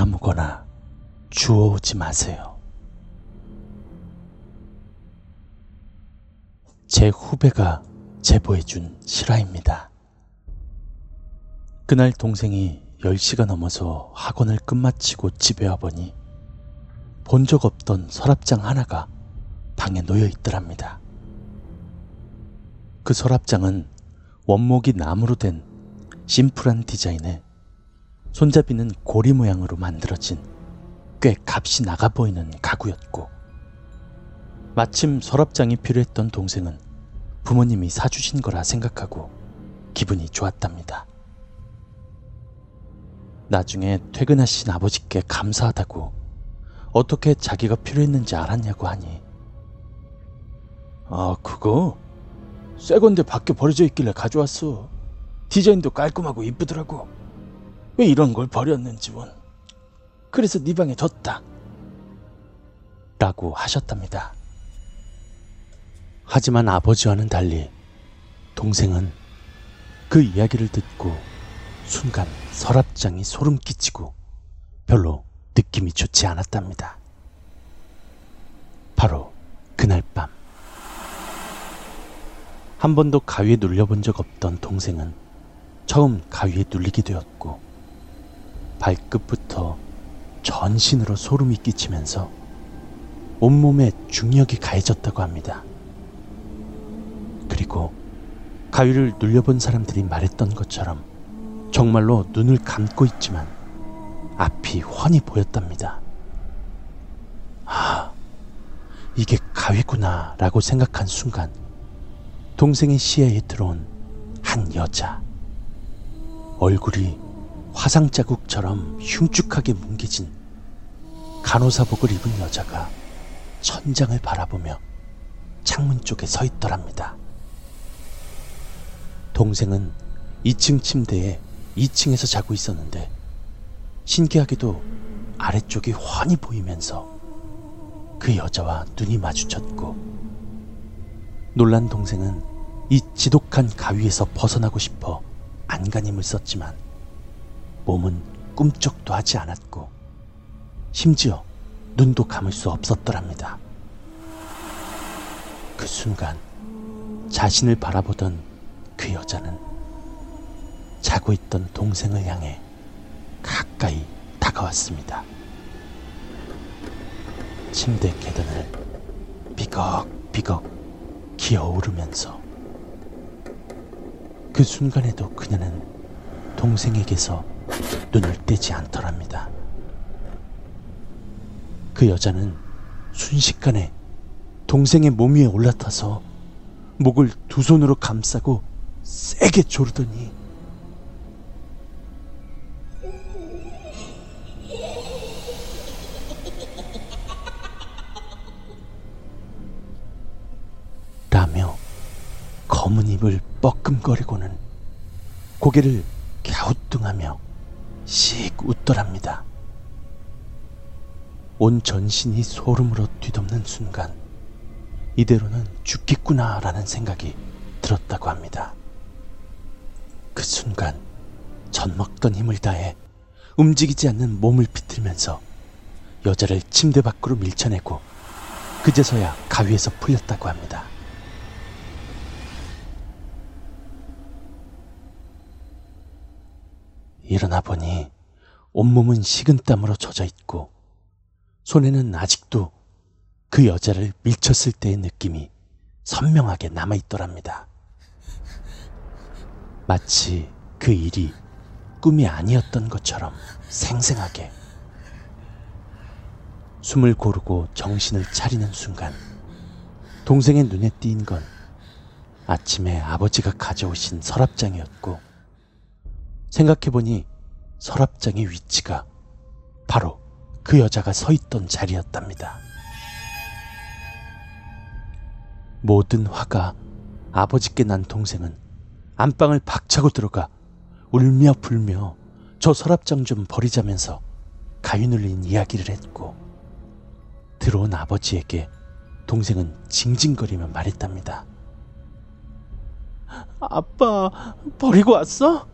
아무거나 주워오지 마세요. 제 후배가 제보해준 실화입니다. 그날 동생이 10시가 넘어서 학원을 끝마치고 집에 와보니 본 적 없던 서랍장 하나가 방에 놓여 있더랍니다. 그 서랍장은 원목이 나무로 된 심플한 디자인에 손잡이는 고리 모양으로 만들어진 꽤 값이 나가 보이는 가구였고 마침 서랍장이 필요했던 동생은 부모님이 사주신 거라 생각하고 기분이 좋았답니다. 나중에 퇴근하신 아버지께 감사하다고 어떻게 자기가 필요했는지 알았냐고 하니 아 그거 새 건데 밖에 버려져 있길래 가져왔어. 디자인도 깔끔하고 이쁘더라고. 왜 이런 걸 버렸는지 원. 그래서 네 방에 뒀다. 라고 하셨답니다. 하지만 아버지와는 달리 동생은 그 이야기를 듣고 순간 서랍장이 소름 끼치고 별로 느낌이 좋지 않았답니다. 바로 그날 밤. 한 번도 가위에 눌려본 적 없던 동생은 처음 가위에 눌리게 되었고 발끝부터 전신으로 소름이 끼치면서 온몸에 중력이 가해졌다고 합니다. 그리고 가위를 눌려본 사람들이 말했던 것처럼 정말로 눈을 감고 있지만 앞이 훤히 보였답니다. 아, 이게 가위구나 라고 생각한 순간 동생의 시야에 들어온 한 여자. 얼굴이 화상 자국처럼 흉측하게 뭉개진 간호사복을 입은 여자가 천장을 바라보며 창문 쪽에 서 있더랍니다. 동생은 2층 침대에 2층에서 자고 있었는데 신기하게도 아래쪽이 훤히 보이면서 그 여자와 눈이 마주쳤고 놀란 동생은 이 지독한 가위에서 벗어나고 싶어 안간힘을 썼지만 몸은 꿈쩍도 하지 않았고 심지어 눈도 감을 수 없었더랍니다. 그 순간 자신을 바라보던 그 여자는 자고 있던 동생을 향해 가까이 다가왔습니다. 침대 계단을 비걱비걱 기어오르면서 그 순간에도 그녀는 동생에게서 눈을 떼지 않더랍니다. 그 여자는 순식간에 동생의 몸 위에 올라타서 목을 두 손으로 감싸고 세게 조르더니 라며 검은 입을 뻐끔거리고는 고개를 갸우뚱하며 씩 웃더랍니다. 온 전신이 소름으로 뒤덮는 순간 이대로는 죽겠구나라는 생각이 들었다고 합니다. 그 순간 젖먹던 힘을 다해 움직이지 않는 몸을 비틀면서 여자를 침대 밖으로 밀쳐내고 그제서야 가위에서 풀렸다고 합니다. 일어나 보니 온몸은 식은땀으로 젖어 있고 손에는 아직도 그 여자를 밀쳤을 때의 느낌이 선명하게 남아 있더랍니다. 마치 그 일이 꿈이 아니었던 것처럼 생생하게 숨을 고르고 정신을 차리는 순간 동생의 눈에 띈 건 아침에 아버지가 가져오신 서랍장이었고 생각해보니 서랍장의 위치가 바로 그 여자가 서 있던 자리였답니다. 모든 화가 아버지께 난 동생은 안방을 박차고 들어가 울며 불며 저 서랍장 좀 버리자면서 가위 눌린 이야기를 했고 들어온 아버지에게 동생은 징징거리며 말했답니다. 아빠, 버리고 왔어?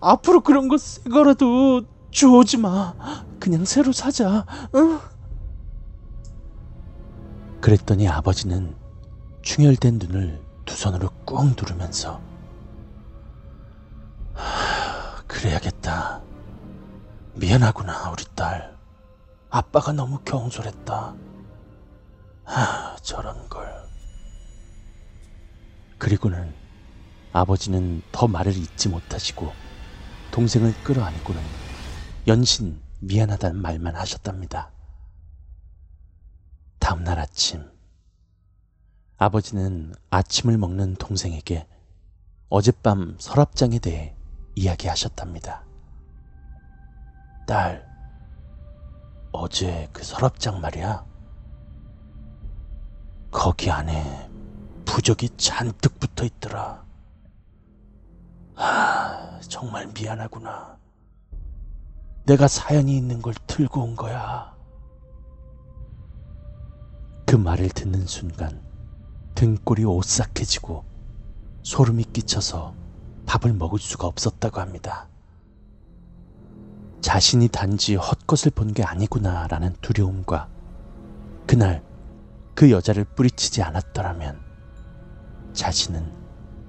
앞으로 그런 거 새거라도 주워오지 마. 그냥 새로 사자. 응? 그랬더니 아버지는 충혈된 눈을 두 손으로 꾹 누르면서 하, 그래야겠다. 미안하구나, 우리 딸. 아빠가 너무 경솔했다. 하, 저런 걸. 그리고는 아버지는 더 말을 잇지 못하시고 동생을 끌어안고는 연신 미안하다는 말만 하셨답니다. 다음날 아침, 아버지는 아침을 먹는 동생에게 어젯밤 서랍장에 대해 이야기하셨답니다. 딸, 어제 그 서랍장 말이야. 거기 안에 부적이 잔뜩 붙어 있더라. 아, 정말 미안하구나. 내가 사연이 있는 걸 들고 온 거야. 그 말을 듣는 순간 등골이 오싹해지고 소름이 끼쳐서 밥을 먹을 수가 없었다고 합니다. 자신이 단지 헛것을 본 게 아니구나라는 두려움과 그날 그 여자를 뿌리치지 않았더라면 자신은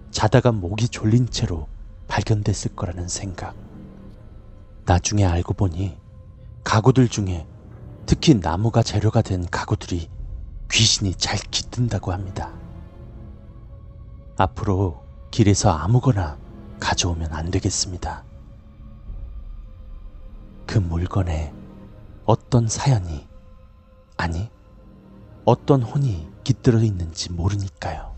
자다가 목이 졸린 채로 발견됐을 거라는 생각. 나중에 알고 보니 가구들 중에 특히 나무가 재료가 된 가구들이 귀신이 잘 깃든다고 합니다. 앞으로 길에서 아무거나 가져오면 안 되겠습니다. 그 물건에 어떤 사연이, 아니, 어떤 혼이 깃들어 있는지 모르니까요.